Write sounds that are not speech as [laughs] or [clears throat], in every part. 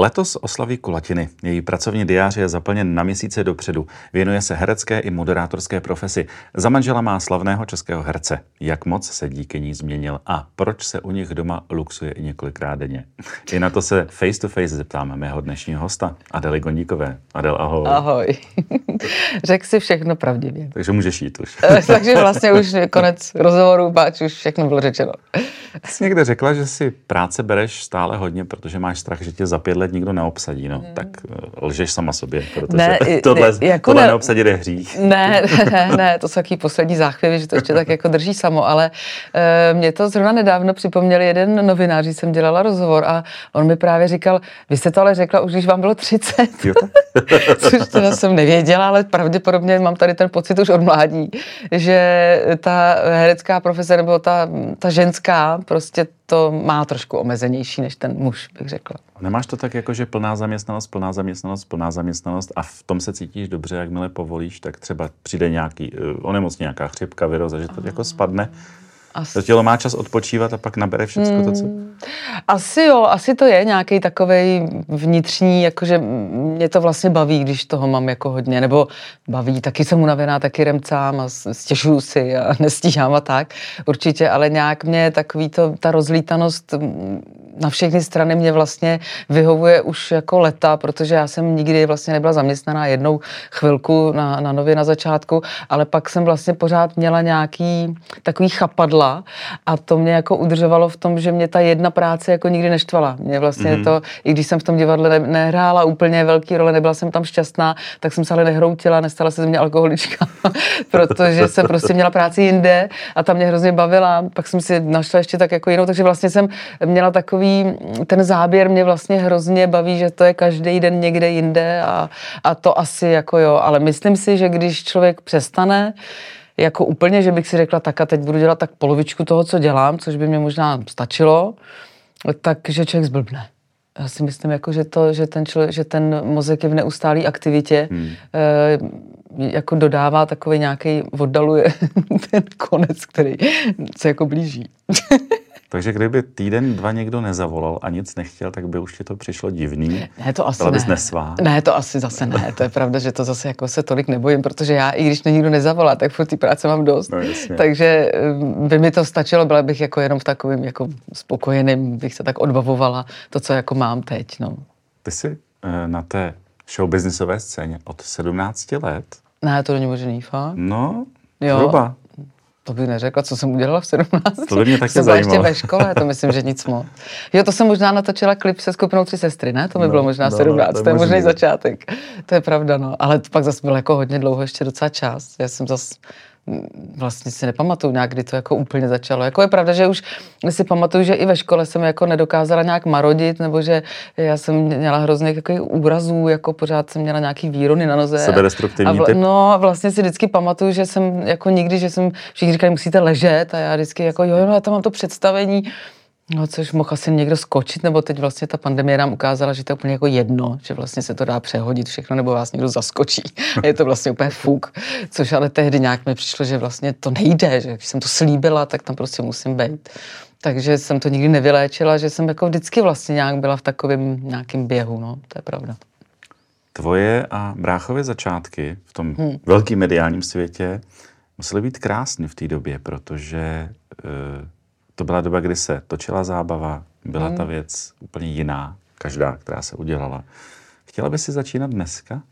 Letos oslaví kulatiny. Její pracovní diář je zaplněn na měsíce dopředu. Věnuje se herecké i moderátorské profesi. Za manžela má slavného českého herce. Jak moc se díky ní změnil a proč se u nich doma luxuje i několikrát denně? I na to se face to face zeptáme mého dnešního hosta, Adely Gondíkové. Adel, ahoj. Ahoj. [laughs] Řekl si všechno pravdivě. Takže můžeš jít už. Eh, takže vlastně už konec rozhovoru, páč, už všechno bylo řečeno. Jsi někde řekla, že si práce bereš stále hodně, protože máš strach, že tě za pět let hned nikdo neobsadí, no, hmm. tak eh, lžeš sama sobě, protože ne, [laughs] tohle, ne, jako tohle ne, neobsadit je hřích. Ne, ne, ne, to jsou taky poslední záchvěvy, že to ještě tak jako drží samo, ale e, mě to zrovna nedávno připomněl jeden novinář, když jsem dělala rozhovor a on mi právě říkal, vy jste to ale řekla už, když vám bylo 30. [laughs] Což teda jsem nevěděla, ale pravděpodobně mám tady ten pocit už od mládí, že ta herecká profese nebo ta, ta ženská prostě to má trošku omezenější než ten muž, bych řekla. Nemáš to tak jako, že plná zaměstnanost, plná zaměstnanost, plná zaměstnanost a v tom se cítíš dobře, jakmile povolíš, tak třeba přijde nějaký uh, onemocnění, nějaká chřipka, viroz a že to jako spadne. Asi. To tělo má čas odpočívat a pak nabere všechno to, co... Asi jo, asi to je nějaký takový vnitřní, jakože mě to vlastně baví, když toho mám jako hodně, nebo baví, taky jsem unavená, taky remcám a stěžuju si a [laughs] nestíhám a tak, určitě, ale nějak mě takový to, ta rozlítanost na všechny strany mě vlastně vyhovuje už jako leta, protože já jsem nikdy vlastně nebyla zaměstnaná jednou chvilku na, na nově na začátku, ale pak jsem vlastně pořád měla nějaký takový chapadla a to mě jako udržovalo v tom, že mě ta jedna práce jako nikdy neštvala. Mě vlastně mm-hmm. to, i když jsem v tom divadle ne, nehrála úplně velký role, nebyla jsem tam šťastná, tak jsem se ale nehroutila, nestala se ze mě alkoholička, [laughs] protože jsem prostě měla práci jinde a tam mě hrozně bavila. Pak jsem si našla ještě tak jako jinou, takže vlastně jsem měla takový ten záběr mě vlastně hrozně baví, že to je každý den někde jinde a, a to asi jako jo, ale myslím si, že když člověk přestane, jako úplně, že bych si řekla, tak a teď budu dělat tak polovičku toho, co dělám, což by mě možná stačilo, takže člověk zblbne. Já si myslím, jako, že, to, že, ten člověk, že ten mozek je v neustálé aktivitě, hmm. e, jako dodává takový nějaký, oddaluje [laughs] ten konec, který se jako blíží. [laughs] Takže kdyby týden, dva někdo nezavolal a nic nechtěl, tak by už ti to přišlo divný. Ne, to asi Byla ne. nesvá. Ne, to asi zase ne. To je pravda, že to zase jako se tolik nebojím, protože já, i když mě nikdo nezavolá, tak furt té práce mám dost. No, Takže mm, by mi to stačilo, byla bych jako jenom v takovým jako spokojeným, bych se tak odbavovala to, co jako mám teď. No. Ty jsi eh, na té showbiznisové scéně od 17 let. Ne, to není možný, fakt? No, jo. zhruba. To bych neřekla, co jsem udělala v 17. To by mě taky jsem zajímalo. ještě ve škole, to myslím, že nic moc. Jo, to jsem možná natočila klip se skupinou Tři sestry, ne? To mi no, bylo možná no, 17, to je, to je možný začátek. To je pravda, no. Ale pak zase bylo jako hodně dlouho, ještě docela čas. Já jsem zase vlastně si nepamatuju nějak, kdy to jako úplně začalo. Jako je pravda, že už si pamatuju, že i ve škole jsem jako nedokázala nějak marodit, nebo že já jsem měla hrozně jako úrazů, jako pořád jsem měla nějaký výrony na noze. Sebedestruktivní a vl- No a vlastně si vždycky pamatuju, že jsem jako nikdy, že jsem, všichni říkali, musíte ležet a já vždycky jako jo, no já tam mám to představení No, což mohl asi někdo skočit, nebo teď vlastně ta pandemie nám ukázala, že to je úplně jako jedno, že vlastně se to dá přehodit všechno, nebo vás někdo zaskočí. [laughs] je to vlastně úplně fuk. Což ale tehdy nějak mi přišlo, že vlastně to nejde, že když jsem to slíbila, tak tam prostě musím být. Takže jsem to nikdy nevyléčila, že jsem jako vždycky vlastně nějak byla v takovém nějakém běhu, no, to je pravda. Tvoje a bráchové začátky v tom hmm. velkém mediálním světě musely být krásné v té době, protože uh, to byla doba, kdy se točila zábava, byla hmm. ta věc úplně jiná, každá, která se udělala. Chtěla by si začínat dneska?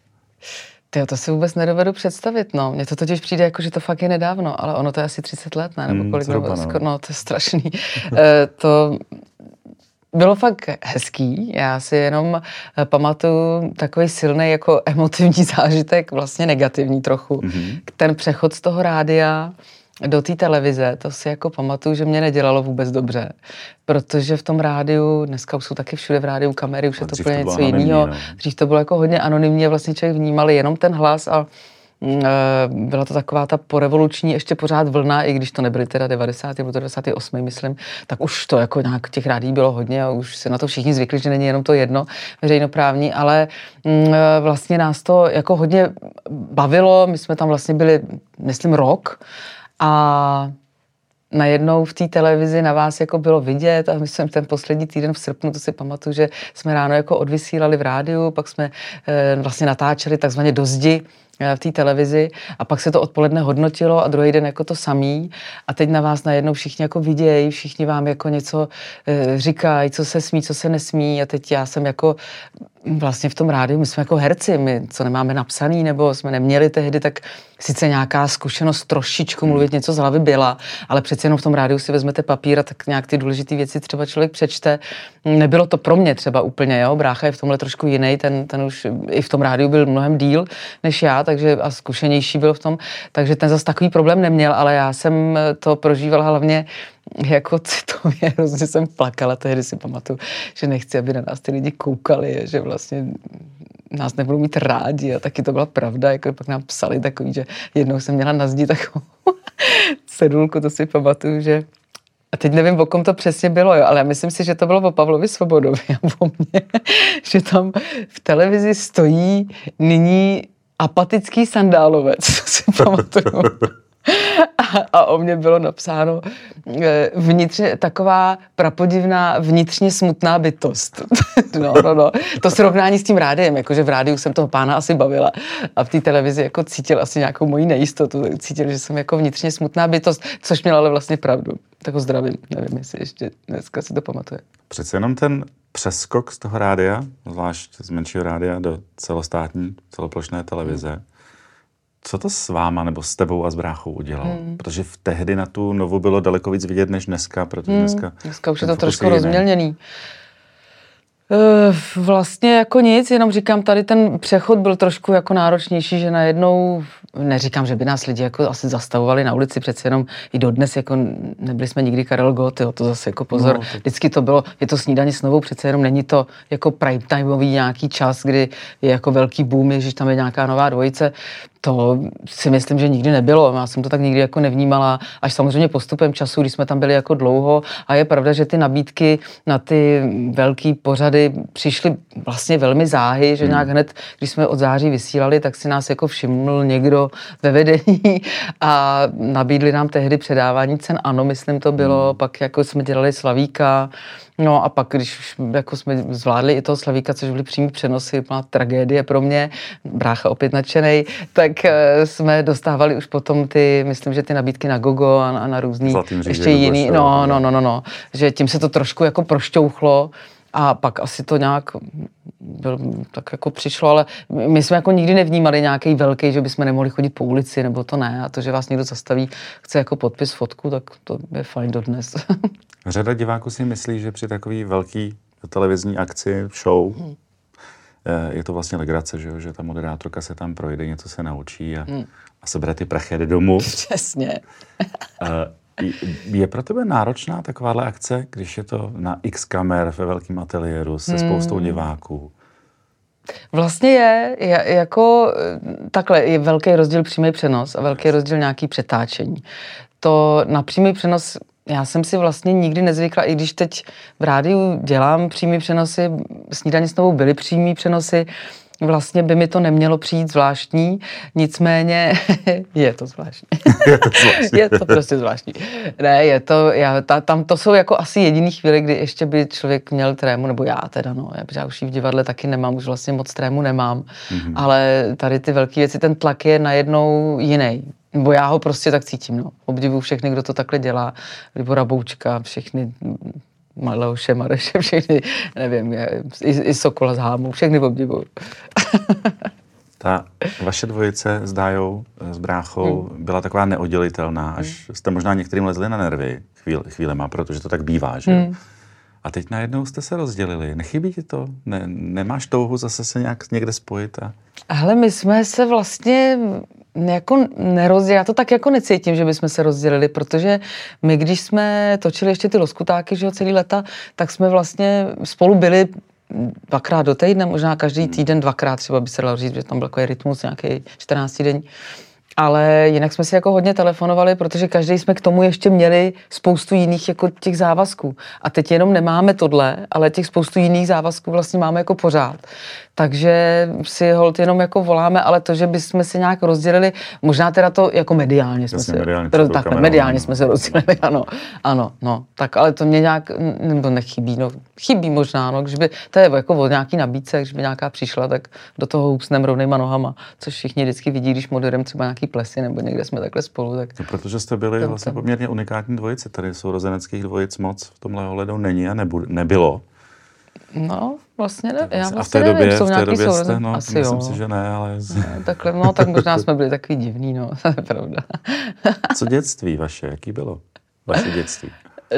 Ty, to si vůbec nedovedu představit, no. Mně to totiž přijde jako, že to fakt je nedávno, ale ono to je asi 30 let, ne? Nebo hmm, kolik, nebo, no. Skoro, no, to je strašný. [laughs] e, to bylo fakt hezký. Já si jenom eh, pamatuju takový silný jako emotivní [laughs] zážitek, vlastně negativní trochu. Mm-hmm. Ten přechod z toho rádia do té televize, to si jako pamatuju, že mě nedělalo vůbec dobře, protože v tom rádiu, dneska už jsou taky všude v rádiu kamery, už je to úplně něco jiného. No. Dřív to bylo jako hodně anonymní a vlastně člověk vnímal jenom ten hlas a mm, e, byla to taková ta porevoluční ještě pořád vlna, i když to nebyly teda 90. nebo 98. myslím, tak už to jako nějak těch rádí bylo hodně a už se na to všichni zvykli, že není jenom to jedno veřejnoprávní, ale mm, e, vlastně nás to jako hodně bavilo, my jsme tam vlastně byli, myslím, rok a najednou v té televizi na vás jako bylo vidět a my jsme ten poslední týden v srpnu, to si pamatuju, že jsme ráno jako odvysílali v rádiu, pak jsme e, vlastně natáčeli takzvaně do zdi v té televizi a pak se to odpoledne hodnotilo a druhý den jako to samý. A teď na vás najednou všichni jako vidějí, všichni vám jako něco e, říkají, co se smí, co se nesmí. A teď já jsem jako vlastně v tom rádiu, my jsme jako herci, my co nemáme napsaný nebo jsme neměli tehdy, tak sice nějaká zkušenost trošičku mluvit něco z hlavy byla, ale přece jenom v tom rádiu si vezmete papír a tak nějak ty důležité věci třeba člověk přečte. Nebylo to pro mě třeba úplně, jo, brácha je v tomhle trošku jiný, ten, ten už i v tom rádiu byl mnohem díl než já, takže a zkušenější byl v tom, takže ten zase takový problém neměl, ale já jsem to prožívala hlavně jako [laughs] citově, hrozně jsem plakala, tehdy si pamatuju, že nechci, aby na nás ty lidi koukali, že vlastně nás nebudou mít rádi a taky to byla pravda, jako pak nám psali takový, že jednou jsem měla na zdi takovou [laughs] cedulku, to si pamatuju, že a teď nevím, o kom to přesně bylo, jo, ale myslím si, že to bylo o Pavlovi Svobodovi a o mně, [laughs] že tam v televizi stojí nyní apatický sandálovec, [laughs] si pamatuju [laughs] a, a o mě bylo napsáno eh, vnitřně taková prapodivná, vnitřně smutná bytost. [laughs] no, no, no. To srovnání s tím rádiem, jakože v rádiu jsem toho pána asi bavila a v té televizi jako cítil asi nějakou moji nejistotu, cítil, že jsem jako vnitřně smutná bytost, což měla ale vlastně pravdu. Tak ho zdravím, nevím, jestli ještě dneska si to pamatuje. Přece jenom ten přeskok z toho rádia, zvlášť z menšího rádia do celostátní, celoplošné televize, hmm co to s váma nebo s tebou a s bráchou udělalo? Hmm. Protože v tehdy na tu novu bylo daleko víc vidět než dneska, protože hmm. dneska... Dneska už je to trošku rozmělněný. Eh, vlastně jako nic, jenom říkám, tady ten přechod byl trošku jako náročnější, že najednou, neříkám, že by nás lidi jako asi zastavovali na ulici, přece jenom i dodnes, jako nebyli jsme nikdy Karel Gott, jo, to zase jako pozor, no, to... vždycky to bylo, je to snídaně s novou, přece jenom není to jako prime timeový nějaký čas, kdy je jako velký boom, že tam je nějaká nová dvojice, to si myslím, že nikdy nebylo. Já jsem to tak nikdy jako nevnímala, až samozřejmě postupem času, když jsme tam byli jako dlouho. A je pravda, že ty nabídky na ty velké pořady přišly vlastně velmi záhy, že hmm. nějak hned, když jsme od září vysílali, tak si nás jako všiml někdo ve vedení a nabídli nám tehdy předávání cen. Ano, myslím to bylo, hmm. pak jako jsme dělali Slavíka, No a pak, když už jako jsme zvládli i toho Slavíka, což byly přímý přenosy, byla tragédie pro mě, brácha opět nadšenej, tak eh, jsme dostávali už potom ty, myslím, že ty nabídky na Gogo a, a na různý ještě jiný, no, no, no, no, no, že tím se to trošku jako prošťouchlo, a pak asi to nějak byl, tak jako přišlo, ale my jsme jako nikdy nevnímali nějaký velký, že bychom nemohli chodit po ulici, nebo to ne. A to, že vás někdo zastaví, chce jako podpis, fotku, tak to je fajn dodnes. [laughs] Řada diváků si myslí, že při takové velké televizní akci, show, hmm. je to vlastně legrace, že, že ta moderátorka se tam projde, něco se naučí a, hmm. a sebere ty prachy jde domů. [laughs] Přesně. Je pro tebe náročná takováhle akce, když je to na x kamer ve velkém ateliéru se hmm. spoustou diváků? Vlastně je, je, jako takhle, je velký rozdíl přímý přenos a velký rozdíl nějaký přetáčení. To na přímý přenos já jsem si vlastně nikdy nezvykla, i když teď v rádiu dělám přímý přenosy, snídaně s novou byly přímý přenosy, Vlastně by mi to nemělo přijít zvláštní, nicméně [laughs] je to zvláštní. [laughs] je to zvláštní. [laughs] je to prostě zvláštní. Ne, je to, já, ta, tam to jsou jako asi jediný chvíle, kdy ještě by člověk měl trému, nebo já teda, no, já už v divadle taky nemám, už vlastně moc trému nemám, mm-hmm. ale tady ty velké věci, ten tlak je najednou jiný. Nebo já ho prostě tak cítím, no. Obdivuju všechny, kdo to takhle dělá. Libora Boučka, všechny Maleoše, Mareše, všechny, nevím, i, i Sokola z Hámu, všechny obdivuju. [laughs] Ta vaše dvojice s Dájou, s bráchou, hmm. byla taková neoddělitelná, až hmm. jste možná některým lezli na nervy chvíle, chvílema, protože to tak bývá, že hmm. A teď najednou jste se rozdělili. Nechybí ti to? Ne, nemáš touhu zase se nějak někde spojit? A... Ale my jsme se vlastně jako nerozdělili, já to tak jako necítím, že bychom se rozdělili, protože my, když jsme točili ještě ty loskutáky, že jo, celý leta, tak jsme vlastně spolu byli dvakrát do týdne, možná každý hmm. týden dvakrát, třeba by se dalo říct, že tam byl takový rytmus nějaký 14 den. Ale jinak jsme si jako hodně telefonovali, protože každý jsme k tomu ještě měli spoustu jiných jako těch závazků. A teď jenom nemáme tohle, ale těch spoustu jiných závazků vlastně máme jako pořád. Takže si hold jenom jako voláme, ale to, že bychom si nějak rozdělili, možná teda to jako mediálně jsme Jasně, se, mediálně teda takhle, kamerou, mediálně jsme se rozdělili, [laughs] ano, ano, no, tak ale to mě nějak, nebo nechybí, no, chybí možná, no, když by, to je jako od nějaký nabídce, když by nějaká přišla, tak do toho hůpsnem rovnýma nohama, což všichni vždycky vidí, když moderem třeba nějaký plesy, nebo někde jsme takhle spolu, tak No, protože jste byli vlastně poměrně unikátní dvojice. Tady sourozeneckých dvojic moc v tomhle ohledu není a nebu, nebylo. No, vlastně ne, já a v vlastně té době, nevím, jsou v té nějaký době jste, no, asi myslím jo. si, že ne, ale [laughs] Ne, Takhle, no, tak možná jsme byli takový divný, no, [laughs] to je pravda. co dětství vaše, jaký bylo vaše dětství?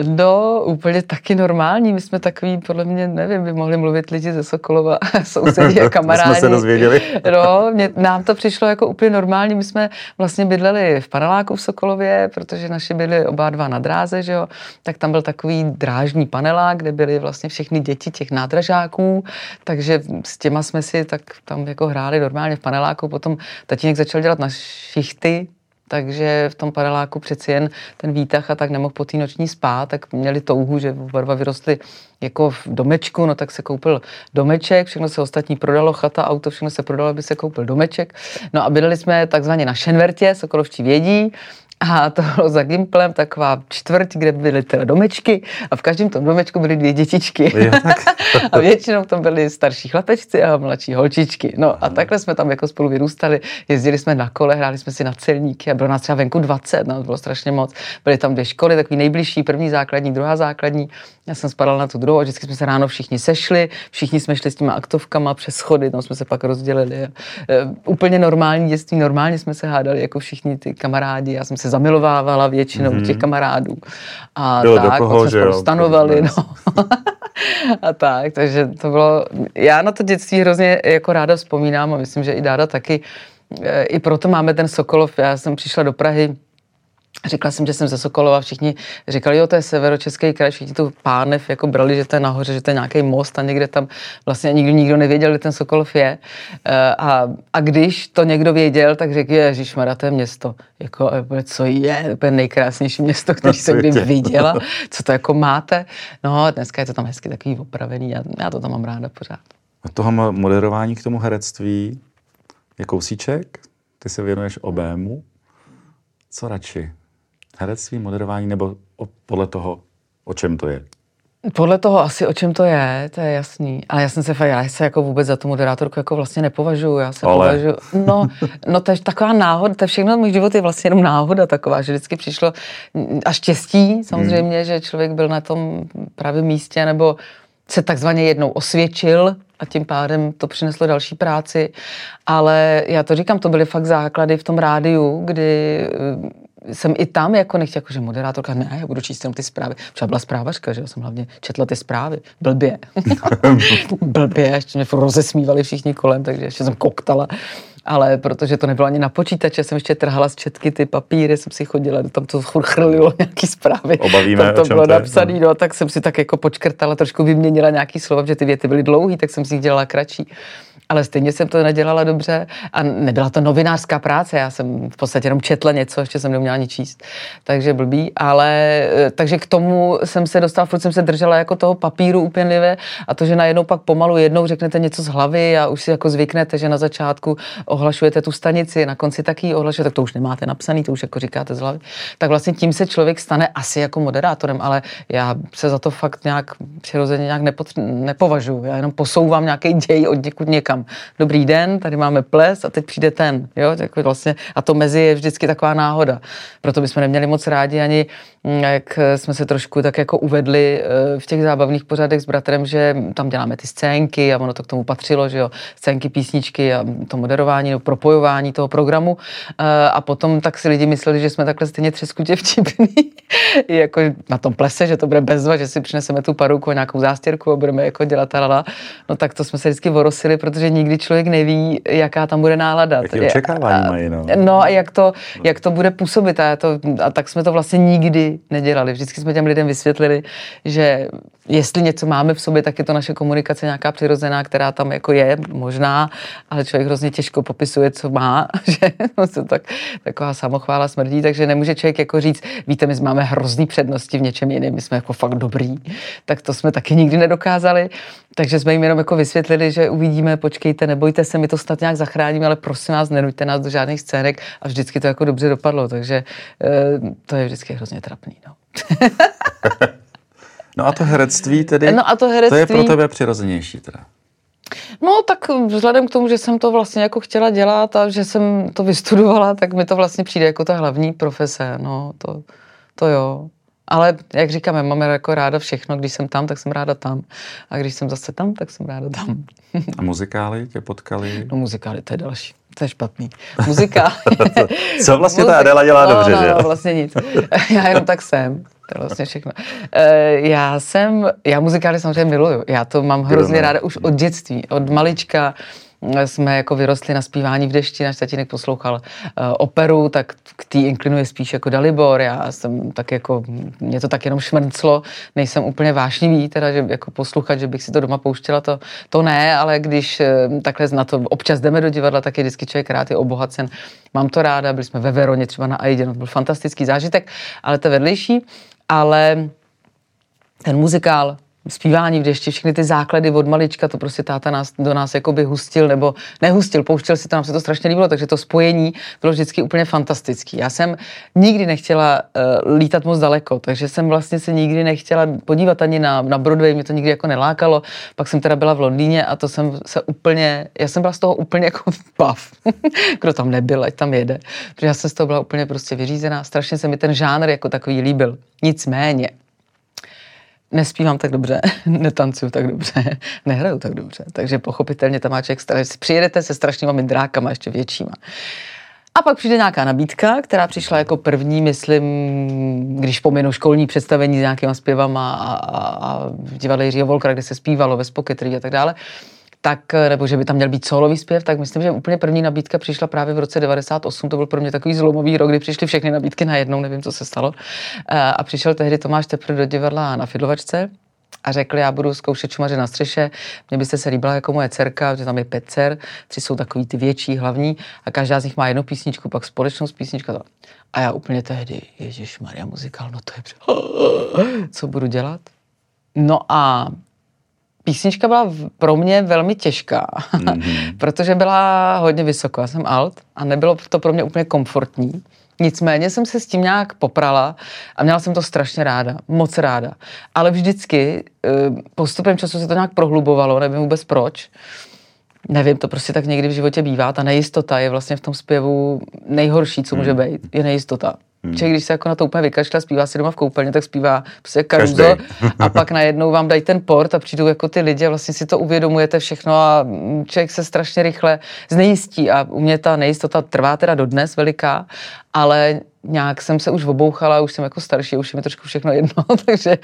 No, úplně taky normální. My jsme takový, podle mě, nevím, by mohli mluvit lidi ze Sokolova, [laughs] sousedí a [laughs] kamarádi. jsme se dozvěděli. [laughs] No, mě, nám to přišlo jako úplně normální. My jsme vlastně bydleli v paneláku v Sokolově, protože naše byly oba dva na dráze, že jo. Tak tam byl takový drážní panelák, kde byly vlastně všechny děti těch nádražáků, takže s těma jsme si tak tam jako hráli normálně v paneláku. Potom tatínek začal dělat na šichty, takže v tom paneláku přeci jen ten výtah a tak nemohl po té noční spát, tak měli touhu, že oba dva jako v domečku, no tak se koupil domeček, všechno se ostatní prodalo, chata, auto, všechno se prodalo, aby se koupil domeček. No a bydleli jsme takzvaně na Šenvertě, Sokolovčí vědí, a to bylo za Gimplem taková čtvrť, kde byly teda domečky a v každém tom domečku byly dvě dětičky. Jo, [laughs] a většinou tam byli starší chlapečci a mladší holčičky. No a takhle jsme tam jako spolu vyrůstali. Jezdili jsme na kole, hráli jsme si na celníky a bylo nás třeba venku 20, no, to bylo strašně moc. Byly tam dvě školy, takový nejbližší, první základní, druhá základní. Já jsem spadala na tu druhou a vždycky jsme se ráno všichni sešli, všichni jsme šli s těma aktovkama přes schody, tam jsme se pak rozdělili. A, e, úplně normální dětství, normálně jsme se hádali jako všichni ty kamarádi. Já jsem se zamilovávala většinou mm-hmm. těch kamarádů. A Bylo do tak, koho, pak jsme že jo, stanovali, vůbec. no. [laughs] a tak, takže to bylo, já na to dětství hrozně jako ráda vzpomínám a myslím, že i Dáda taky. E, I proto máme ten Sokolov. Já jsem přišla do Prahy Řekla jsem, že jsem ze Sokolova, všichni říkali, jo, to je severočeský kraj, všichni tu pánev jako brali, že to je nahoře, že to je nějaký most a někde tam vlastně nikdo, nikdo nevěděl, kde ten Sokolov je. E, A, a když to někdo věděl, tak řekl, Ježíš to je město. Jako, co je, to je nejkrásnější město, který jsem kdy viděla. [laughs] Co to jako máte? No, dneska je to tam hezky takový opravený, já, já to tam mám ráda pořád. Od toho mo- moderování k tomu herectví je kousíček, ty se věnuješ obému. Co radši? Herectví, moderování nebo o, podle toho, o čem to je? Podle toho asi, o čem to je, to je jasný. Ale já jsem se, fakt- já se jako vůbec za tu moderátorku jako vlastně nepovažuji. Já se Ale. považuji, no, no to je taková náhoda, to je všechno, můj život je vlastně jenom náhoda taková, že vždycky přišlo a štěstí samozřejmě, hmm. že člověk byl na tom pravém místě, nebo se takzvaně jednou osvědčil a tím pádem to přineslo další práci. Ale já to říkám, to byly fakt základy v tom rádiu, kdy jsem i tam jako nechtěla, jako, že moderátorka, ne, já budu číst jenom ty zprávy. Třeba byla zprávařka, že jo, jsem hlavně četla ty zprávy. Blbě. [laughs] Blbě, ještě mě rozesmívali všichni kolem, takže ještě jsem koktala. Ale protože to nebylo ani na počítače, jsem ještě trhala z četky ty papíry, jsem si chodila, tam to chrlilo nějaký zprávy. Obavíme, tam to bylo to napsané, no, tak jsem si tak jako počkrtala, trošku vyměnila nějaký slova, že ty věty byly dlouhý, tak jsem si jich dělala kratší. Ale stejně jsem to nedělala dobře a nebyla to novinářská práce, já jsem v podstatě jenom četla něco, ještě jsem neuměla ani číst, takže blbý, ale eh, takže k tomu jsem se dostala, furt jsem se držela jako toho papíru úpěnlivě a to, že najednou pak pomalu jednou řeknete něco z hlavy a už si jako zvyknete, že na začátku ohlašujete tu stanici, na konci taky ohlašujete, tak to už nemáte napsaný, to už jako říkáte z hlavy. Tak vlastně tím se člověk stane asi jako moderátorem, ale já se za to fakt nějak přirozeně nějak nepotř- nepovažuji. Já jenom posouvám nějaký děj od někud někam. Dobrý den, tady máme ples a teď přijde ten. Jo? Tak vlastně, a to mezi je vždycky taková náhoda. Proto bychom neměli moc rádi ani, mm, jak jsme se trošku tak jako uvedli eh, v těch zábavných pořadech s bratrem, že tam děláme ty scénky a ono to k tomu patřilo, že jo, scénky, písničky a to moderování, no, propojování toho programu. Eh, A potom tak si lidi mysleli, že jsme takhle stejně třeskutě vtipný, [laughs] I jako na tom plese, že to bude bezva, že si přineseme tu paruku a nějakou zástěrku a budeme jako dělat talala. No tak to jsme se vždycky vorosili, protože nikdy člověk neví, jaká tam bude nálada. Jaký očekávání mají, no. No a jak to, jak to bude působit. A, to, a tak jsme to vlastně nikdy nedělali. Vždycky jsme těm lidem vysvětlili, že jestli něco máme v sobě, tak je to naše komunikace nějaká přirozená, která tam jako je, možná, ale člověk hrozně těžko popisuje, co má, [laughs] že to tak, taková samochvála smrdí, takže nemůže člověk jako říct, víte, my máme hrozný přednosti v něčem jiném, my jsme jako fakt dobrý, tak to jsme taky nikdy nedokázali, takže jsme jim jenom jako vysvětlili, že uvidíme, počkejte, nebojte se, my to snad nějak zachráníme, ale prosím vás, nenuďte nás do žádných scének a vždycky to jako dobře dopadlo, takže eh, to je vždycky hrozně trapný. No. [laughs] no a to herectví tedy, no a to, herectví, to je pro tebe přirozenější teda. No tak vzhledem k tomu, že jsem to vlastně jako chtěla dělat a že jsem to vystudovala, tak mi to vlastně přijde jako ta hlavní profese, no to, to jo. Ale jak říkáme, máme jako ráda všechno, když jsem tam, tak jsem ráda tam. A když jsem zase tam, tak jsem ráda tam. A muzikály tě potkali? No muzikály, to je další. To je špatný. Muzikály. [laughs] Co vlastně ta Adela dělá [laughs] no, dobře, no, že No, vlastně nic. Já jenom tak jsem. To je vlastně všechno. Eh, já jsem, já muzikály samozřejmě miluju. Já to mám hrozně ráda už od dětství, od malička jsme jako vyrostli na zpívání v dešti, náš tatínek poslouchal uh, operu, tak k té inklinuje spíš jako Dalibor, já jsem tak jako, mě to tak jenom šmrnclo, nejsem úplně vášnivý, teda, že jako posluchat, že bych si to doma pouštěla, to, to ne, ale když uh, takhle na to občas jdeme do divadla, tak je vždycky člověk rád, je obohacen. Mám to ráda, byli jsme ve Veroně, třeba na Aidě, no, to byl fantastický zážitek, ale to vedlejší, ale ten muzikál, zpívání v dešti, všechny ty základy od malička, to prostě táta nás, do nás jakoby hustil, nebo nehustil, pouštěl si to, nám se to strašně líbilo, takže to spojení bylo vždycky úplně fantastický. Já jsem nikdy nechtěla uh, lítat moc daleko, takže jsem vlastně se nikdy nechtěla podívat ani na, na Broadway, mě to nikdy jako nelákalo. Pak jsem teda byla v Londýně a to jsem se úplně, já jsem byla z toho úplně jako bav. [laughs] Kdo tam nebyl, ať tam jede. Protože já jsem z toho byla úplně prostě vyřízená. Strašně se mi ten žánr jako takový líbil. Nicméně, nespívám tak dobře, [laughs] netancuju tak dobře, [laughs] nehraju tak dobře, takže pochopitelně tam má člověk, přijedete se strašnýma mindrákama, ještě většíma. A pak přijde nějaká nabídka, která přišla jako první, myslím, když pominu školní představení s nějakýma zpěvama a, a, a divadle Jiřího Volkra, kde se zpívalo ve Spoketry a tak dále tak, nebo že by tam měl být solový zpěv, tak myslím, že úplně první nabídka přišla právě v roce 98. To byl pro mě takový zlomový rok, kdy přišly všechny nabídky najednou, nevím, co se stalo. Eh, a přišel tehdy Tomáš Tepr do divadla na Fidlovačce a řekl, já budu zkoušet čumaře na střeše, mně byste se líbila jako moje dcerka, že tam je pět dcer, tři jsou takový ty větší, hlavní a každá z nich má jednu písničku, pak společnou písničku. A já úplně tehdy, Ježíš Maria muzikál, no to je [laughs] co budu dělat? No a písnička byla pro mě velmi těžká, mm-hmm. [laughs] protože byla hodně vysoko. Já jsem alt a nebylo to pro mě úplně komfortní. Nicméně jsem se s tím nějak poprala a měla jsem to strašně ráda, moc ráda. Ale vždycky eh, postupem času se to nějak prohlubovalo, nevím vůbec proč. Nevím, to prostě tak někdy v životě bývá. Ta nejistota je vlastně v tom zpěvu nejhorší, co může hmm. být, je nejistota. Hmm. Člověk, když se jako na to úplně vykašle, zpívá si doma v koupelně, tak zpívá prostě karuzo [laughs] a pak najednou vám dají ten port a přijdou jako ty lidi a vlastně si to uvědomujete všechno a člověk se strašně rychle znejistí a u mě ta nejistota trvá teda dodnes veliká, ale nějak jsem se už obouchala, už jsem jako starší, už je mi trošku všechno jedno, [laughs] takže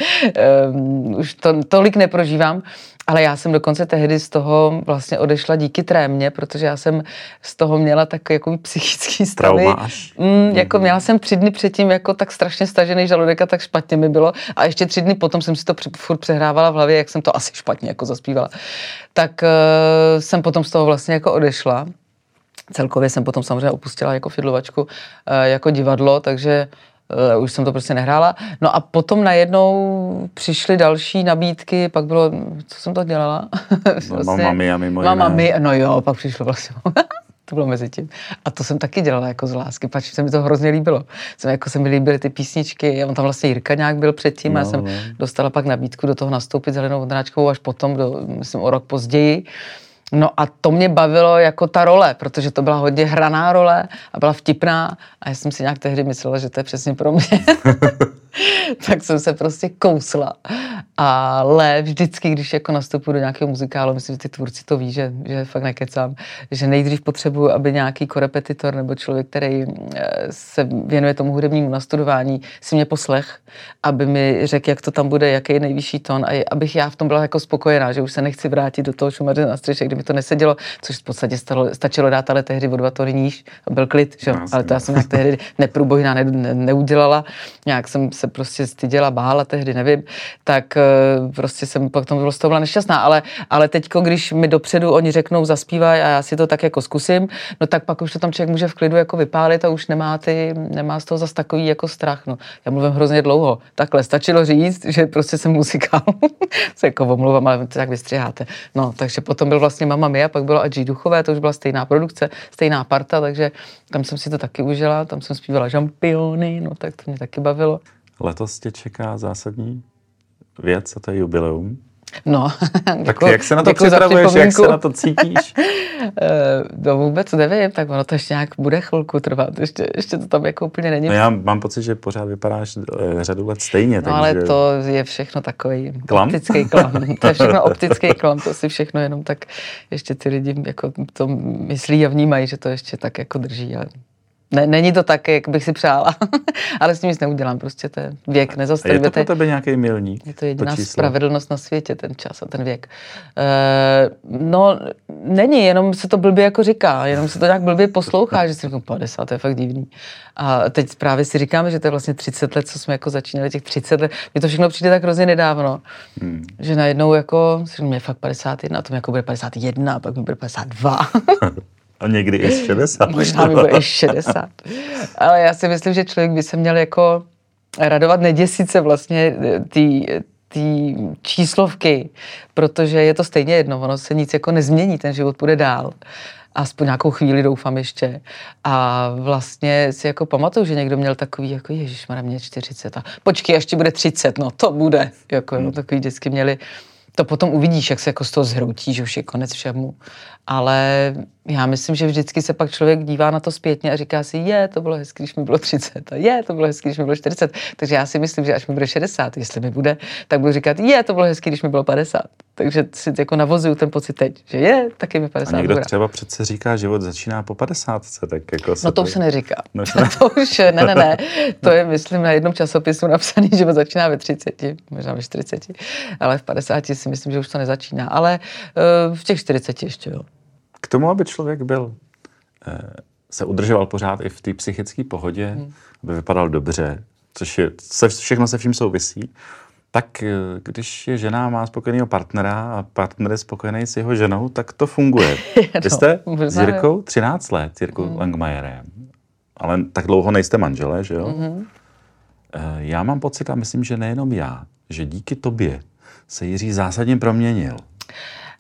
um, už to tolik neprožívám. Ale já jsem dokonce tehdy z toho vlastně odešla díky trémě, protože já jsem z toho měla tak jako psychický stavy. Mm, jako měla jsem tři dny předtím jako tak strašně stažený žaludek a tak špatně mi bylo. A ještě tři dny potom jsem si to furt přehrávala v hlavě, jak jsem to asi špatně jako zaspívala. Tak uh, jsem potom z toho vlastně jako odešla. Celkově jsem potom samozřejmě opustila jako fidlovačku, uh, jako divadlo, takže uh, už jsem to prostě nehrála. No a potom najednou přišly další nabídky, pak bylo, co jsem to dělala? [laughs] vlastně, Mama Mia mimo Mama Mia, no jo, pak přišlo vlastně [laughs] to bylo mezi tím. A to jsem taky dělala jako z lásky, pač se mi to hrozně líbilo. Jsem, jako se mi líbily ty písničky, on tam vlastně Jirka nějak byl předtím no, a já jsem no. dostala pak nabídku do toho nastoupit s Helenou Vondráčkovou až potom, do, myslím o rok později. No a to mě bavilo jako ta role, protože to byla hodně hraná role a byla vtipná a já jsem si nějak tehdy myslela, že to je přesně pro mě. [laughs] [laughs] tak jsem se prostě kousla. Ale vždycky, když jako nastupuji do nějakého muzikálu, myslím, že ty tvůrci to ví, že, že fakt nekecám, že nejdřív potřebuju, aby nějaký korepetitor nebo člověk, který eh, se věnuje tomu hudebnímu nastudování, si mě poslech, aby mi řekl, jak to tam bude, jaký je nejvyšší tón a abych já v tom byla jako spokojená, že už se nechci vrátit do toho šumaře na střeše, kdy mi to nesedělo, což v podstatě stalo, stačilo dát ale tehdy o dva tóny níž, byl klid, že? ale to já jsem nějak tehdy neprůbojná ne, ne, neudělala, nějak jsem se se prostě styděla, bála tehdy, nevím, tak eh, prostě jsem pak tomu toho byla nešťastná, ale, ale teďko, když mi dopředu oni řeknou zaspívaj a já si to tak jako zkusím, no tak pak už to tam člověk může v klidu jako vypálit a už nemá, ty, nemá z toho zas takový jako strach. No. Já mluvím hrozně dlouho. Takhle stačilo říct, že prostě jsem muzikál. [laughs] se jako omluvám, ale tak vystřiháte. No, takže potom byl vlastně Mama Mia, pak bylo Adži Duchové, to už byla stejná produkce, stejná parta, takže tam jsem si to taky užila, tam jsem zpívala žampiony, no tak to mě taky bavilo. Letos tě čeká zásadní věc a to je jubileum. No, [laughs] tak děkuji, jak se na to připravuješ, jak se na to cítíš? [laughs] Eh, no vůbec nevím, tak ono to ještě nějak bude chvilku trvat, ještě, ještě to tam jako úplně není. No já mám pocit, že pořád vypadáš eh, řadu let stejně. No takže... ale to je všechno takový klam? optický klam. [laughs] To je všechno optický klam, to si všechno jenom tak ještě ty lidi jako to myslí a vnímají, že to ještě tak jako drží, ale ne, není to tak, jak bych si přála, [laughs] ale s tím nic neudělám, prostě to je věk, nezastavujete. Je to pro tebe nějaký milník? Je to jediná to spravedlnost na světě, ten čas a ten věk. E, no, není, jenom se to blbě jako říká, jenom se to nějak blbě poslouchá, že si říkám, 50, to je fakt divný. A teď právě si říkáme, že to je vlastně 30 let, co jsme jako začínali, těch 30 let. Mně to všechno přijde tak hrozně nedávno, hmm. že najednou jako, si říkám, je fakt 51, a to mi jako bude 51, a pak mi bude 52. [laughs] A někdy i 60. Možná mi bude i [laughs] 60. Ale já si myslím, že člověk by se měl jako radovat, neděsit se vlastně ty ty číslovky, protože je to stejně jedno, ono se nic jako nezmění, ten život půjde dál. Aspoň nějakou chvíli doufám ještě. A vlastně si jako pamatuju, že někdo měl takový, jako Ježíš, mě 40 a počkej, až ti bude 30, no to bude. Jako, no, takový vždycky měli to potom uvidíš, jak se jako z toho zhroutí, že už je konec všemu. Ale já myslím, že vždycky se pak člověk dívá na to zpětně a říká si, je, to bylo hezké, když mi bylo 30, a je, to bylo hezké, když mi bylo 40. Takže já si myslím, že až mi bude 60, jestli mi bude, tak budu říkat, je, to bylo hezké, když mi bylo 50. Takže si jako navozuju ten pocit teď, že je, taky mi 50. A někdo bude. třeba přece říká, život začíná po 50, tak jako No to už se neříká. No, [laughs] to už, ne, ne, ne. To je, myslím, na jednom časopisu napsaný, že začíná ve 30, možná ve 40, ale v 50 si myslím, že už to nezačíná. Ale uh, v těch 40 ještě, jo. K tomu, aby člověk byl, eh, se udržoval pořád i v té psychické pohodě, hmm. aby vypadal dobře, což je, se, všechno se vším souvisí, tak eh, když je žena má spokojeného partnera a partner je spokojený s jeho ženou, tak to funguje. [laughs] no, Vy jste s Jirkou 13 let, s Jirkou hmm. Langmajerem, ale tak dlouho nejste manžele, že jo? Hmm. Já mám pocit a myslím, že nejenom já, že díky tobě se Jiří zásadně proměnil.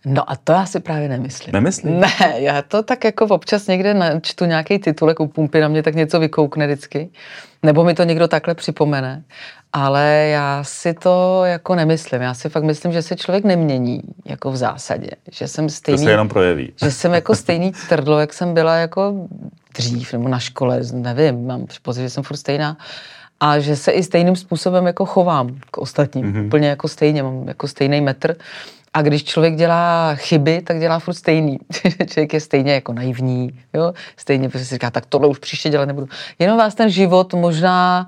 No a to já si právě nemyslím. Nemyslím? Ne, já to tak jako občas někde čtu nějaký titulek u pumpy, na mě tak něco vykoukne vždycky, nebo mi to někdo takhle připomene, ale já si to jako nemyslím. Já si fakt myslím, že se člověk nemění, jako v zásadě. Že jsem stejný... To se jenom projeví. Že jsem jako stejný trdlo, jak jsem byla jako dřív, nebo na škole, nevím, mám pocit, že jsem furt stejná a že se i stejným způsobem jako chovám k ostatním. Mm-hmm. Úplně jako stejně, mám jako stejný metr. A když člověk dělá chyby, tak dělá furt stejný. [laughs] člověk je stejně jako naivní, jo? stejně prostě si říká, tak tohle už příště dělat nebudu. Jenom vás ten život možná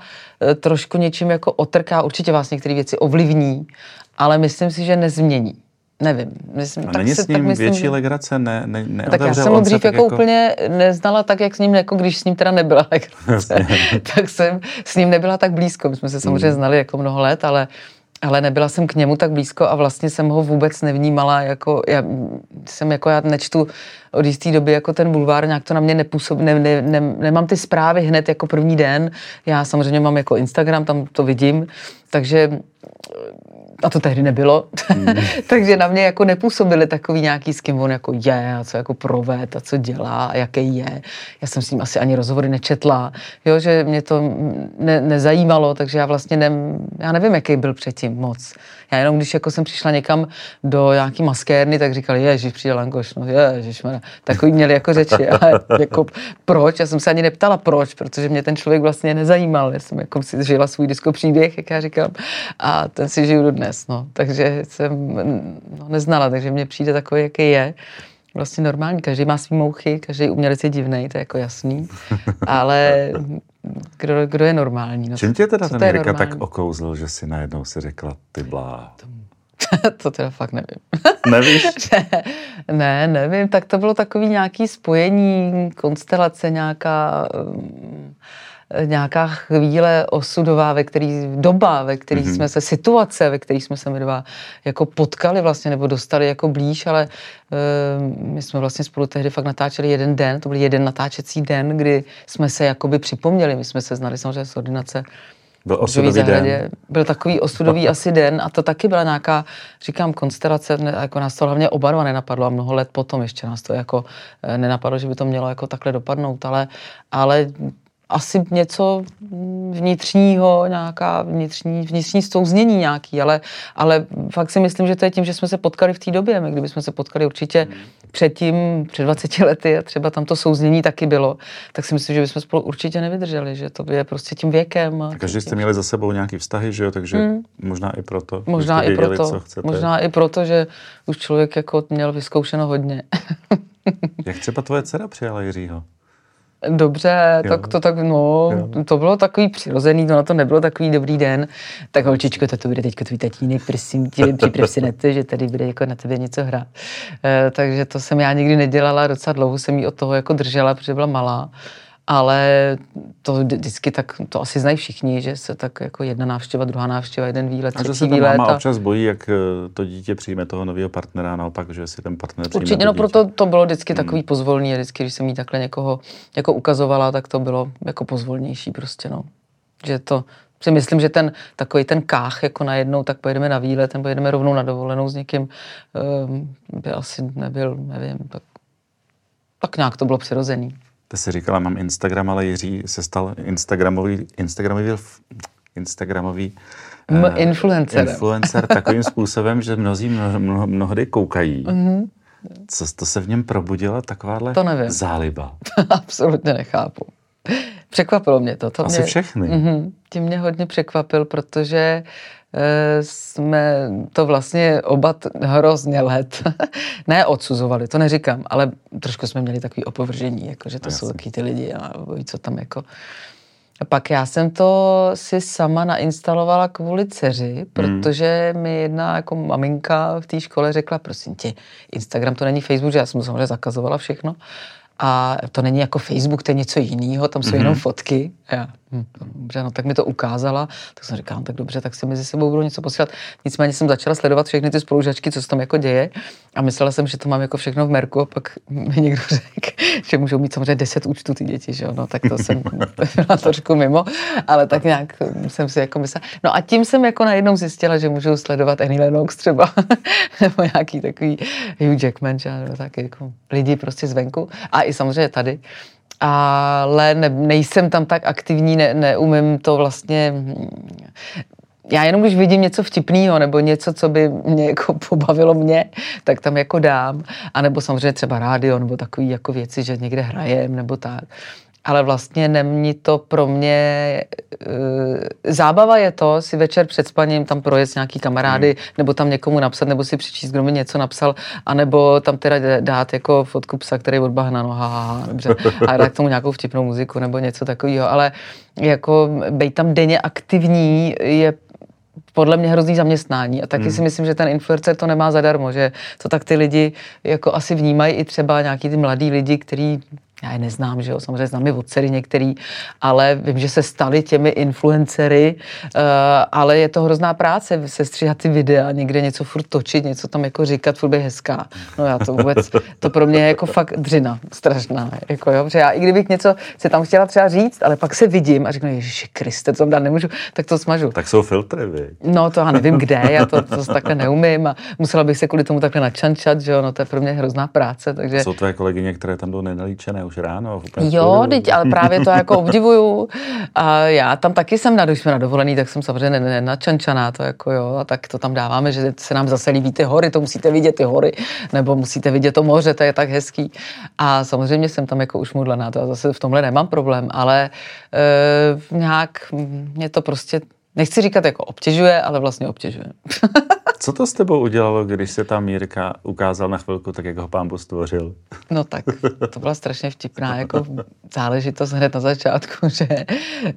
e, trošku něčím jako otrká, určitě vás některé věci ovlivní, ale myslím si, že nezmění. Nevím. Myslím, a tak není se, s ním tak myslím, větší legrace? Ne, ne, tak já jsem ho dřív jako, jako úplně neznala tak, jak s ním, jako když s ním teda nebyla legrace. [laughs] tak jsem s ním nebyla tak blízko. My jsme se samozřejmě mm. znali jako mnoho let, ale ale nebyla jsem k němu tak blízko a vlastně jsem ho vůbec nevnímala, jako já jsem jako já nečtu od jisté doby jako ten bulvár, nějak to na mě nepůsobí, ne, ne, ne, nemám ty zprávy hned jako první den, já samozřejmě mám jako Instagram, tam to vidím, takže a to tehdy nebylo, mm. [laughs] takže na mě jako nepůsobili takový nějaký, s kým on jako je a co jako proved a co dělá a jaký je. Já jsem s ním asi ani rozhovory nečetla, jo, že mě to ne, nezajímalo, takže já vlastně ne, já nevím, jaký byl předtím moc. Já jenom, když jako jsem přišla někam do nějaký maskérny, tak říkali, ježiš, přijde Langoš, no ježiš, takový měli jako řeči, ale [laughs] jako proč? Já jsem se ani neptala proč, protože mě ten člověk vlastně nezajímal. Já jsem jako si žila svůj disko příběh, jak já říkám, a ten si žiju do dnes, no. Takže jsem no, neznala, takže mně přijde takový, jaký je vlastně normální. Každý má svý mouchy, každý umělec je divný, to je jako jasný. Ale kdo, kdo je normální? No, Čím tě teda ten Jirka tak okouzl, že si najednou si řekla, ty blá? [laughs] to teda fakt nevím. [laughs] Nevíš? [laughs] ne, ne, nevím, tak to bylo takový nějaký spojení, konstelace nějaká, um, nějaká chvíle osudová, ve který, doba, ve který mm-hmm. jsme se, situace, ve který jsme se my dva jako potkali vlastně, nebo dostali jako blíž, ale uh, my jsme vlastně spolu tehdy fakt natáčeli jeden den, to byl jeden natáčecí den, kdy jsme se jakoby připomněli, my jsme se znali samozřejmě z ordinace byl osudový zahradě. den. Byl takový osudový [laughs] asi den a to taky byla nějaká, říkám, konstelace, jako nás to hlavně oba dva nenapadlo a mnoho let potom ještě nás to jako eh, nenapadlo, že by to mělo jako takhle dopadnout, ale, ale asi něco vnitřního, nějaká vnitřní, vnitřní souznění nějaký, ale, ale fakt si myslím, že to je tím, že jsme se potkali v té době. My kdybychom se potkali určitě hmm. předtím, před 20 lety a třeba tam to souznění taky bylo, tak si myslím, že bychom spolu určitě nevydrželi, že to je prostě tím věkem. A každý jste měli za sebou nějaký vztahy, že jo, takže hmm. možná i proto. Možná i věděli, proto, možná i proto, že už člověk jako měl vyzkoušeno hodně. [laughs] Jak třeba tvoje dcera přijala Jiřího? Dobře, jo. tak to tak, no, jo. to bylo takový přirozený, to na to nebylo takový dobrý den. Tak holčičko, to, bude teďko tvůj tatínek, prosím tě, připrav si na to, že tady bude jako na tebe něco hrát. E, takže to jsem já nikdy nedělala, docela dlouho jsem jí od toho jako držela, protože byla malá ale to vždycky tak, to asi znají všichni, že se tak jako jedna návštěva, druhá návštěva, jeden výlet, třetí a že se výlet. máma a... občas bojí, jak eh, to dítě přijme toho nového partnera, naopak, že si ten partner přijme Určitě, no proto to bylo vždycky hmm. takový pozvolný, a vždycky, když jsem jí takhle někoho jako ukazovala, tak to bylo jako pozvolnější prostě, no. Že to, si myslím, že ten takový ten kách jako najednou, tak pojedeme na výlet, nebo pojedeme rovnou na dovolenou s někým, um, by asi nebyl, nevím, tak, tak nějak to bylo přirozený. Ty jsi říkala, mám Instagram, ale Jiří se stal Instagramový, Instagramový, Instagramový M- uh, influencer. influencer takovým způsobem, že mnozí mno, mno, mnohdy koukají. Mm-hmm. Co to se v něm probudila takováhle to nevím. záliba? [laughs] Absolutně nechápu. Překvapilo mě to. to Asi mě, všechny. Mm-hmm, tím mě hodně překvapil, protože Eh, jsme to vlastně oba hrozně let [laughs] ne odsuzovali, to neříkám, ale trošku jsme měli takový opovržení, jako že to Jasně. jsou taky ty lidi a co tam jako. A pak já jsem to si sama nainstalovala kvůli dceři, hmm. protože mi jedna jako maminka v té škole řekla, prosím tě, Instagram to není Facebook, že já jsem samozřejmě zakazovala všechno. A to není jako Facebook, to je něco jiného, tam jsou mm-hmm. jenom fotky. Já, hm, dobře, no tak mi to ukázala, tak jsem říkal, no, tak dobře, tak si mezi sebou budu něco posílat. Nicméně jsem začala sledovat všechny ty spolužačky, co se tam jako děje a myslela jsem, že to mám jako všechno v merku a pak mi někdo [laughs] řekl, že můžou mít samozřejmě 10 účtů ty děti, že jo? no tak to jsem [laughs] byla trošku mimo, ale tak nějak jsem si jako myslela. No a tím jsem jako najednou zjistila, že můžu sledovat Annie Lennox třeba, [laughs] nebo nějaký takový Hugh Jackman, že? nebo taky jako lidi prostě zvenku a i samozřejmě tady ale ne, nejsem tam tak aktivní, ne, neumím to vlastně já jenom když vidím něco vtipného nebo něco, co by mě jako [laughs] pobavilo mě, tak tam jako dám. A nebo samozřejmě třeba rádio nebo takové jako věci, že někde hrajem nebo tak ale vlastně není to pro mě... E, zábava je to si večer před spaním tam projet nějaký kamarády, hmm. nebo tam někomu napsat, nebo si přečíst, kdo mi něco napsal, anebo tam teda dát jako fotku psa, který od bahna, no ha, ha, ha dobře, a dát k tomu nějakou vtipnou muziku nebo něco takového, ale jako být tam denně aktivní je podle mě hrozný zaměstnání. A taky hmm. si myslím, že ten influencer to nemá zadarmo, že to tak ty lidi jako asi vnímají i třeba nějaký ty mladí lidi, kteří já je neznám, že jo, samozřejmě znám je od dcery některý, ale vím, že se stali těmi influencery, uh, ale je to hrozná práce, sestříhat ty videa, někde něco furt točit, něco tam jako říkat, furt hezká. No já to vůbec, to pro mě je jako fakt dřina, strašná, jako jo, já i kdybych něco si tam chtěla třeba říct, ale pak se vidím a řeknu, Ježiši Kriste, to tam dát nemůžu, tak to smažu. Tak jsou filtry, vy. No to já nevím kde, já to, to takhle neumím a musela bych se kvůli tomu takhle načančat, že jo, no to je pro mě hrozná práce, takže... Jsou tvé kolegyně, které tam jdou nenalíčené už ráno. Jo, teď, ale právě to jako obdivuju. A já tam taky jsem, na, když jsme na dovolený, tak jsem samozřejmě nenačančaná to jako jo, a tak to tam dáváme, že se nám zase líbí ty hory, to musíte vidět ty hory, nebo musíte vidět to moře, to je tak hezký. A samozřejmě jsem tam jako už mudlená, to já zase v tomhle nemám problém, ale e, nějak mě to prostě nechci říkat jako obtěžuje, ale vlastně obtěžuje. [laughs] Co to s tebou udělalo, když se tam Mírka ukázal na chvilku, tak jak ho pán stvořil? No tak, to byla strašně vtipná jako [laughs] záležitost hned na začátku, že...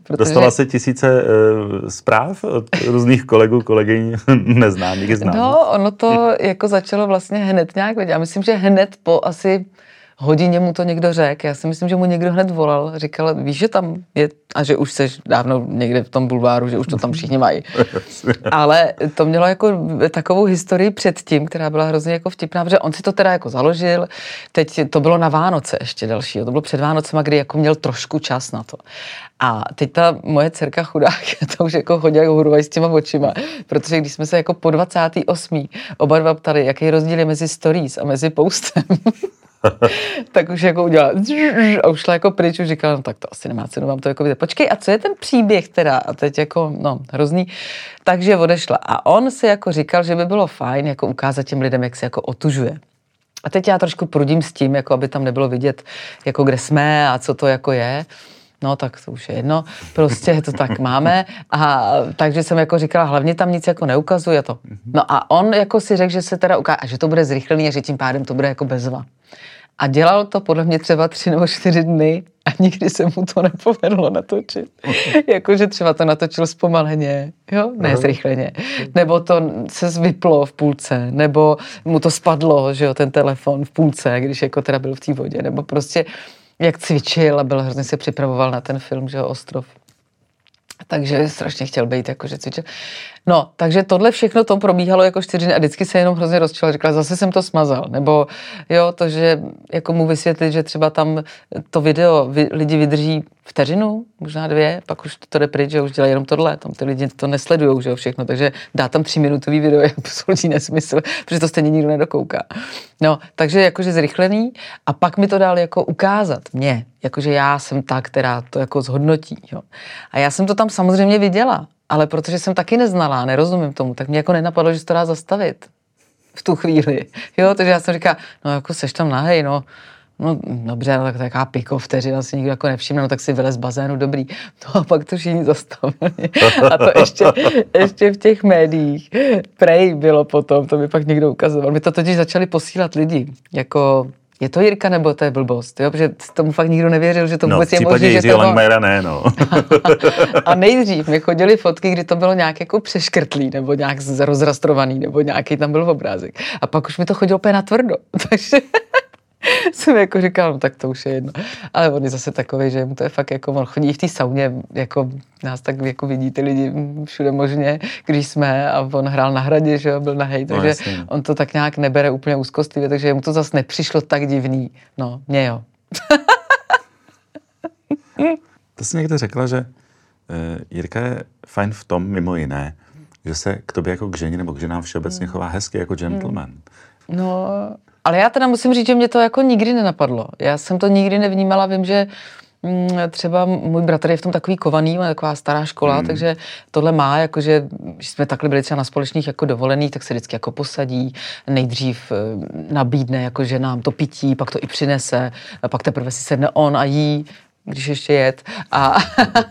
Protože... Dostala se tisíce uh, zpráv od různých kolegů, kolegyň [laughs] neznámých, známých. No, ono to jako začalo vlastně hned nějak, já myslím, že hned po asi hodině mu to někdo řekl. Já si myslím, že mu někdo hned volal, říkal, víš, že tam je, a že už seš dávno někde v tom bulváru, že už to tam všichni mají. [laughs] Ale to mělo jako takovou historii předtím, která byla hrozně jako vtipná, protože on si to teda jako založil, teď to bylo na Vánoce ještě další, to bylo před Vánocema, kdy jako měl trošku čas na to. A teď ta moje dcerka chudák, [laughs] to už jako chodí jako hurvaj s těma očima, protože když jsme se jako po 28. oba dva ptali, jaký rozdíl je mezi stories a mezi postem, [laughs] [laughs] tak už jako udělala a už šla jako pryč, už říkala, no tak to asi nemá cenu vám to jako vidět. Počkej, a co je ten příběh teda? A teď jako, no, hrozný. Takže odešla. A on se jako říkal, že by bylo fajn jako ukázat těm lidem, jak se jako otužuje. A teď já trošku prudím s tím, jako aby tam nebylo vidět, jako kde jsme a co to jako je. No tak to už je jedno, prostě to tak máme. A takže jsem jako říkala, hlavně tam nic jako neukazuje to. No a on jako si řekl, že se teda ukáže, a že to bude zrychlený a že tím pádem to bude jako bezva. A dělal to podle mě třeba tři nebo čtyři dny a nikdy se mu to nepovedlo natočit. [laughs] Jakože třeba to natočil zpomaleně, jo, ne zrychleně. Nebo to se vyplo v půlce, nebo mu to spadlo, že jo, ten telefon v půlce, když jako teda byl v té vodě, nebo prostě jak cvičil a byl hrozně se připravoval na ten film, že Ostrov. Takže strašně chtěl být, jakože cvičil. No, takže tohle všechno to probíhalo jako čtyři dny a vždycky se jenom hrozně rozčil. Říkala, zase jsem to smazal. Nebo jo, to, že jako mu vysvětlit, že třeba tam to video vy, lidi vydrží vteřinu, možná dvě, pak už to jde pryč, že už dělají jenom tohle, tam ty lidi to nesledují, že jo, všechno, takže dá tam tříminutový video je absolutní nesmysl, protože to stejně nikdo nedokouká. No, takže jakože zrychlený a pak mi to dal jako ukázat mě, jakože já jsem ta, která to jako zhodnotí, jo. A já jsem to tam samozřejmě viděla, ale protože jsem taky neznala, nerozumím tomu, tak mě jako nenapadlo, že se to dá zastavit v tu chvíli. [laughs] Jo, takže já jsem říkala, no jako seš tam nahej, no, No dobře, no, tak taká piko vteřina si nikdo jako nevšimne, no tak si vylez z bazénu, dobrý. [laughs] No a pak to všichni zastavili. A to ještě, [laughs] ještě v těch médiích. Prej bylo potom, to mi pak někdo ukazoval. My to totiž začali posílat lidi, jako je to Jirka nebo to je blbost, jo? protože tomu fakt nikdo nevěřil, že to no, vůbec je možné. Že to Langmajera ne, no. [laughs] a nejdřív mi chodili fotky, kdy to bylo nějak jako přeškrtlý, nebo nějak rozrastrovaný, nebo nějaký tam byl obrázek. A pak už mi to chodilo úplně na tvrdo. [laughs] Takže [laughs] jsem jako říkal, no tak to už je jedno. Ale on je zase takový, že mu to je fakt jako, on chodí v té sauně, jako nás tak jako vidí ty lidi všude možně, když jsme a on hrál na hradě, že jo, byl na hej, no, takže no, on to tak nějak nebere úplně úzkostlivě, takže mu to zase nepřišlo tak divný. No, mě jo. [laughs] to jsi někde řekla, že uh, Jirka je fajn v tom, mimo jiné, že se k tobě jako k ženě nebo k ženám všeobecně chová hezky jako gentleman. No, ale já teda musím říct, že mě to jako nikdy nenapadlo. Já jsem to nikdy nevnímala, vím, že mm, třeba můj bratr je v tom takový kovaný, má taková stará škola, mm. takže tohle má, jakože když jsme takhle byli třeba na společných jako dovolených, tak se vždycky jako posadí, nejdřív eh, nabídne jako že nám to pití, pak to i přinese, pak teprve si sedne on a jí, když ještě jet. A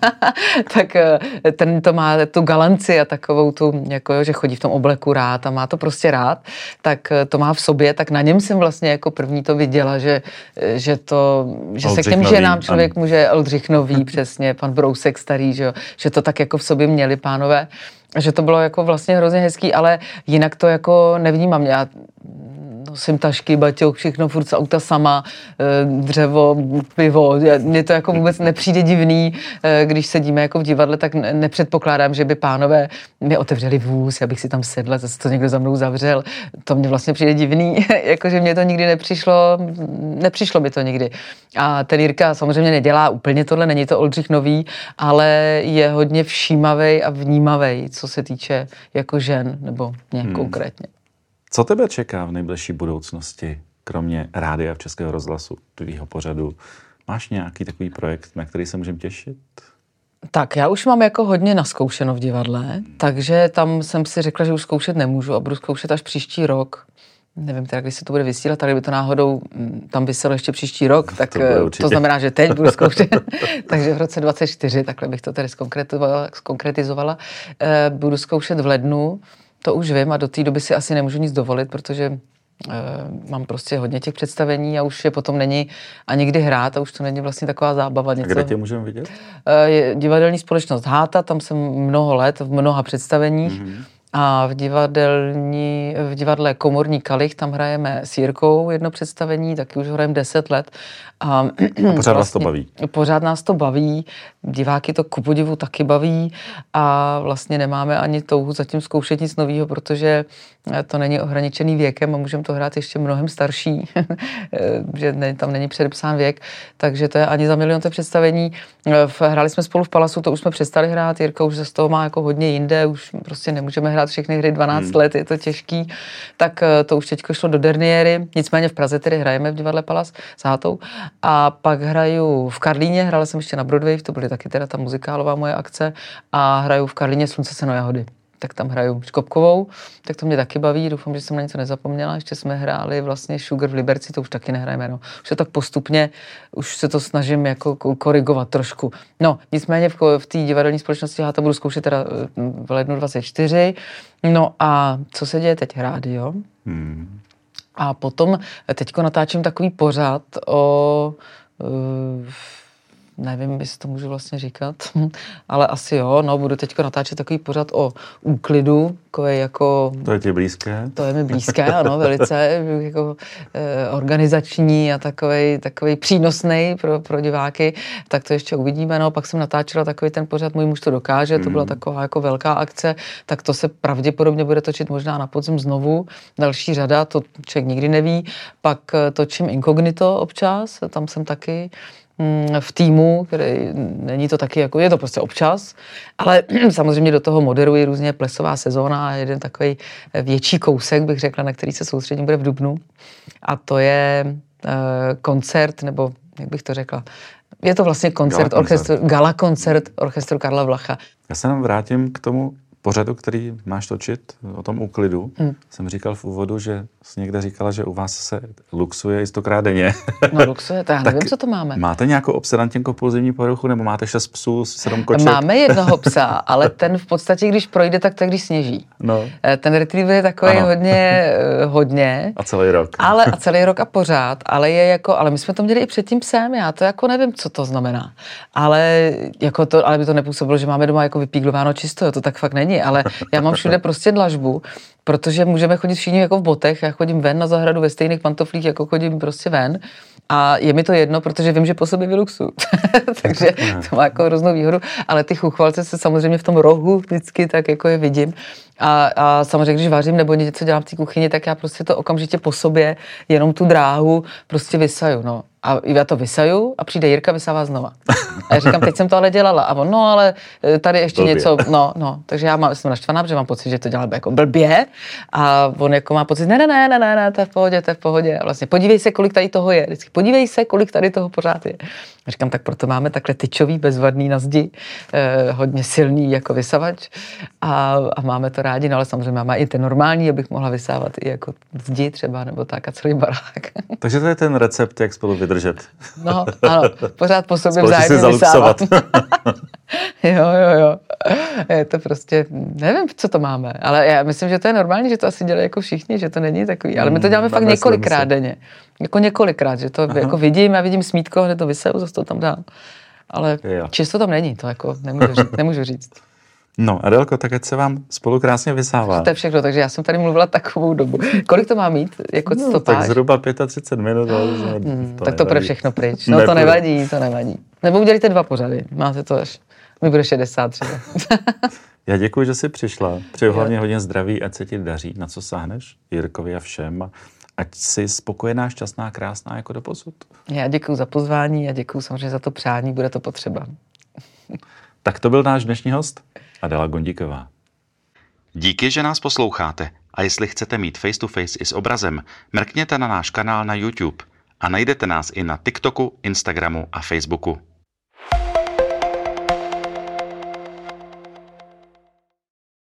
[laughs] tak eh, ten to má tu galanci a takovou tu, jako jo, že chodí v tom obleku rád a má to prostě rád, tak eh, to má v sobě, tak na něm jsem vlastně jako první to viděla, že, eh, že to, že Oldřich se k těm ženám člověk an... může, Oldřich Nový, [laughs] přesně, pan Brousek starý, že, jo, že to tak jako v sobě měli pánové že to bylo jako vlastně hrozně hezký, ale jinak to jako nevnímám. Já nosím tašky, baťouk, všechno furt z auta sama, eh, dřevo, pivo. Mně to jako vůbec nepřijde divný, eh, když sedíme jako v divadle, tak nepředpokládám, že by pánové mi otevřeli vůz, abych si tam sedla, zase to někdo za mnou zavřel. To mě vlastně přijde divný, [laughs] jakože mě to nikdy nepřišlo, nepřišlo mi to nikdy. A ten Jirka samozřejmě nedělá úplně tohle, není to Oldřich Nový, ale je hodně všímavý a vnímavý, co se týče jako žen, nebo mě hmm. konkrétně. Co tebe čeká v nejbližší budoucnosti, kromě rádia v Českého rozhlasu, tvýho pořadu? Máš nějaký takový projekt, na který se můžeme těšit? Tak já už mám jako hodně naskoušeno v divadle, takže tam jsem si řekla, že už zkoušet nemůžu a budu zkoušet až příští rok. Nevím teda, kdy se to bude vysílat, ale kdyby to náhodou mm, tam vyselo ještě příští rok, tak to, eh, to znamená, že teď budu zkoušet. [laughs] takže v roce 24, takhle bych to tedy zkonkretizovala, zkonkretizovala. Eh, budu zkoušet v lednu to už vím a do té doby si asi nemůžu nic dovolit, protože Uh, mám prostě hodně těch představení a už je potom není ani kdy hrát a už to není vlastně taková zábava. Něco. A kde tě můžeme vidět? Uh, je divadelní společnost Háta, tam jsem mnoho let v mnoha představeních. Mm-hmm. A v, divadelní, v divadle Komorní Kalich tam hrajeme s Jirkou jedno představení, taky už hrajeme 10 let. A, a pořád vlastně, vás to baví? Pořád nás to baví, diváky to ku podivu taky baví. A vlastně nemáme ani touhu zatím zkoušet nic nového, protože to není ohraničený věkem a můžeme to hrát ještě mnohem starší, [laughs] že ne, tam není předepsán věk, takže to je ani za milion to představení. Hráli jsme spolu v Palasu, to už jsme přestali hrát, Jirka už z toho má jako hodně jinde, už prostě nemůžeme hrát všechny hry 12 hmm. let, je to těžký, tak eh, to už teď šlo do Derniery, nicméně v Praze tedy hrajeme v divadle Palas s Hátou a pak hraju v Karlíně, hrála jsem ještě na Broadway, to byly taky teda ta muzikálová moje akce a hraju v Karlíně Slunce, seno, jahody tak tam hraju Škopkovou, tak to mě taky baví, doufám, že jsem na něco nezapomněla, ještě jsme hráli vlastně Sugar v Liberci, to už taky nehrajeme, no. Už je tak postupně, už se to snažím jako korigovat trošku. No, nicméně v, v té divadelní společnosti já to budu zkoušet teda eh, v lednu 24, no a co se děje teď? Rádio. Hmm. A potom teďko natáčím takový pořad o uh, nevím, jestli to můžu vlastně říkat, [laughs] ale asi jo, no, budu teď natáčet takový pořad o úklidu, takový jako... To je ti blízké? To je mi blízké, [laughs] ano, velice, jako eh, organizační a takový, takový přínosný pro, pro diváky, tak to ještě uvidíme, no, pak jsem natáčela takový ten pořad Můj muž to dokáže, to byla mm. taková jako velká akce, tak to se pravděpodobně bude točit možná na podzim znovu, další řada, to člověk nikdy neví, pak eh, točím Incognito občas, tam jsem taky, v týmu, který není to taky jako, je to prostě občas, ale [clears throat] samozřejmě do toho moderuji různě plesová sezóna a jeden takový větší kousek, bych řekla, na který se soustředím, bude v Dubnu a to je uh, koncert, nebo jak bych to řekla, je to vlastně koncert, gala orchestru, gala koncert orchestru Karla Vlacha. Já se nám vrátím k tomu pořadu, který máš točit o tom úklidu, hmm. jsem říkal v úvodu, že jsi někde říkala, že u vás se luxuje i stokrát denně. [laughs] No luxuje, to já nevím, co to máme. Máte nějakou obsedantně kompulzivní poruchu, nebo máte šest psů, sedm koček? Máme jednoho [laughs] psa, ale ten v podstatě, když projde, tak to když sněží. No. Eh, ten retriever je takový ano. hodně, [laughs] eh, hodně. A celý rok. Ale a celý rok a pořád, ale je jako, ale my jsme to měli i před tím psem, já to jako nevím, co to znamená. Ale jako to, ale by to nepůsobilo, že máme doma jako vypíglováno čisto, to tak fakt není, ale já mám všude prostě dlažbu, protože můžeme chodit všichni jako v botech, já chodím ven na zahradu ve stejných pantoflích, jako chodím prostě ven a je mi to jedno, protože vím, že po sobě vyluxu. [laughs] Takže to má jako hroznou výhodu, ale ty chuchvalce se samozřejmě v tom rohu vždycky tak jako je vidím. A, a samozřejmě, když vařím nebo něco dělám v té kuchyni, tak já prostě to okamžitě po sobě, jenom tu dráhu prostě vysaju. No. A já to vysaju a přijde Jirka, vysává znova. A já říkám, teď jsem to ale dělala. A on, no ale e, tady ještě blbě. něco, no, no. Takže já mám, jsem naštvaná, protože mám pocit, že to dělá jako blbě. A on jako má pocit, ne, ne, ne, ne, ne, ne, to je v pohodě, to je v pohodě. A vlastně podívej se, kolik tady toho je. Vždycky podívej se, kolik tady toho pořád je. A říkám, tak proto máme takhle tyčový, bezvadný na zdi, eh, hodně silný jako vysavač a, a, máme to rádi, no ale samozřejmě máme i ten normální, abych mohla vysávat i jako zdi třeba, nebo tak a celý barák. [laughs] Takže to je ten recept, jak spolu vydržet. No, ano, pořád po sobě vzájemně vysávat. [laughs] [laughs] jo, jo, jo. Je to prostě, nevím, co to máme, ale já myslím, že to je normální, že to asi dělají jako všichni, že to není takový, ale my to děláme hmm, fakt několikrát denně. Jako několikrát, že to Aha. jako vidím, já vidím smítko, hned to vyselu, zase to tam dám. Ale jo. čisto tam není, to jako nemůžu říct. [laughs] Nemůžu říct. No, Adelko, tak ať se vám spolu krásně vysává. To je všechno, takže já jsem tady mluvila takovou dobu. Kolik to má mít? Jako no, stopáž? Tak zhruba 35 minut. Ale hmm, to tak to bude všechno pryč. No to nevadí, to nevadí. Nebo udělíte dva pořady, máte to až. Mi bude 60 třeba. Já děkuji, že jsi přišla. Přeju hlavně hodně zdraví, ať se ti daří. Na co sáhneš? Jirkovi a všem ať jsi spokojená, šťastná, krásná jako do posud. Já děkuji za pozvání a děkuji samozřejmě za to přání, bude to potřeba. tak to byl náš dnešní host, Adela Gondíková. Díky, že nás posloucháte a jestli chcete mít face to face i s obrazem, mrkněte na náš kanál na YouTube a najdete nás i na TikToku, Instagramu a Facebooku.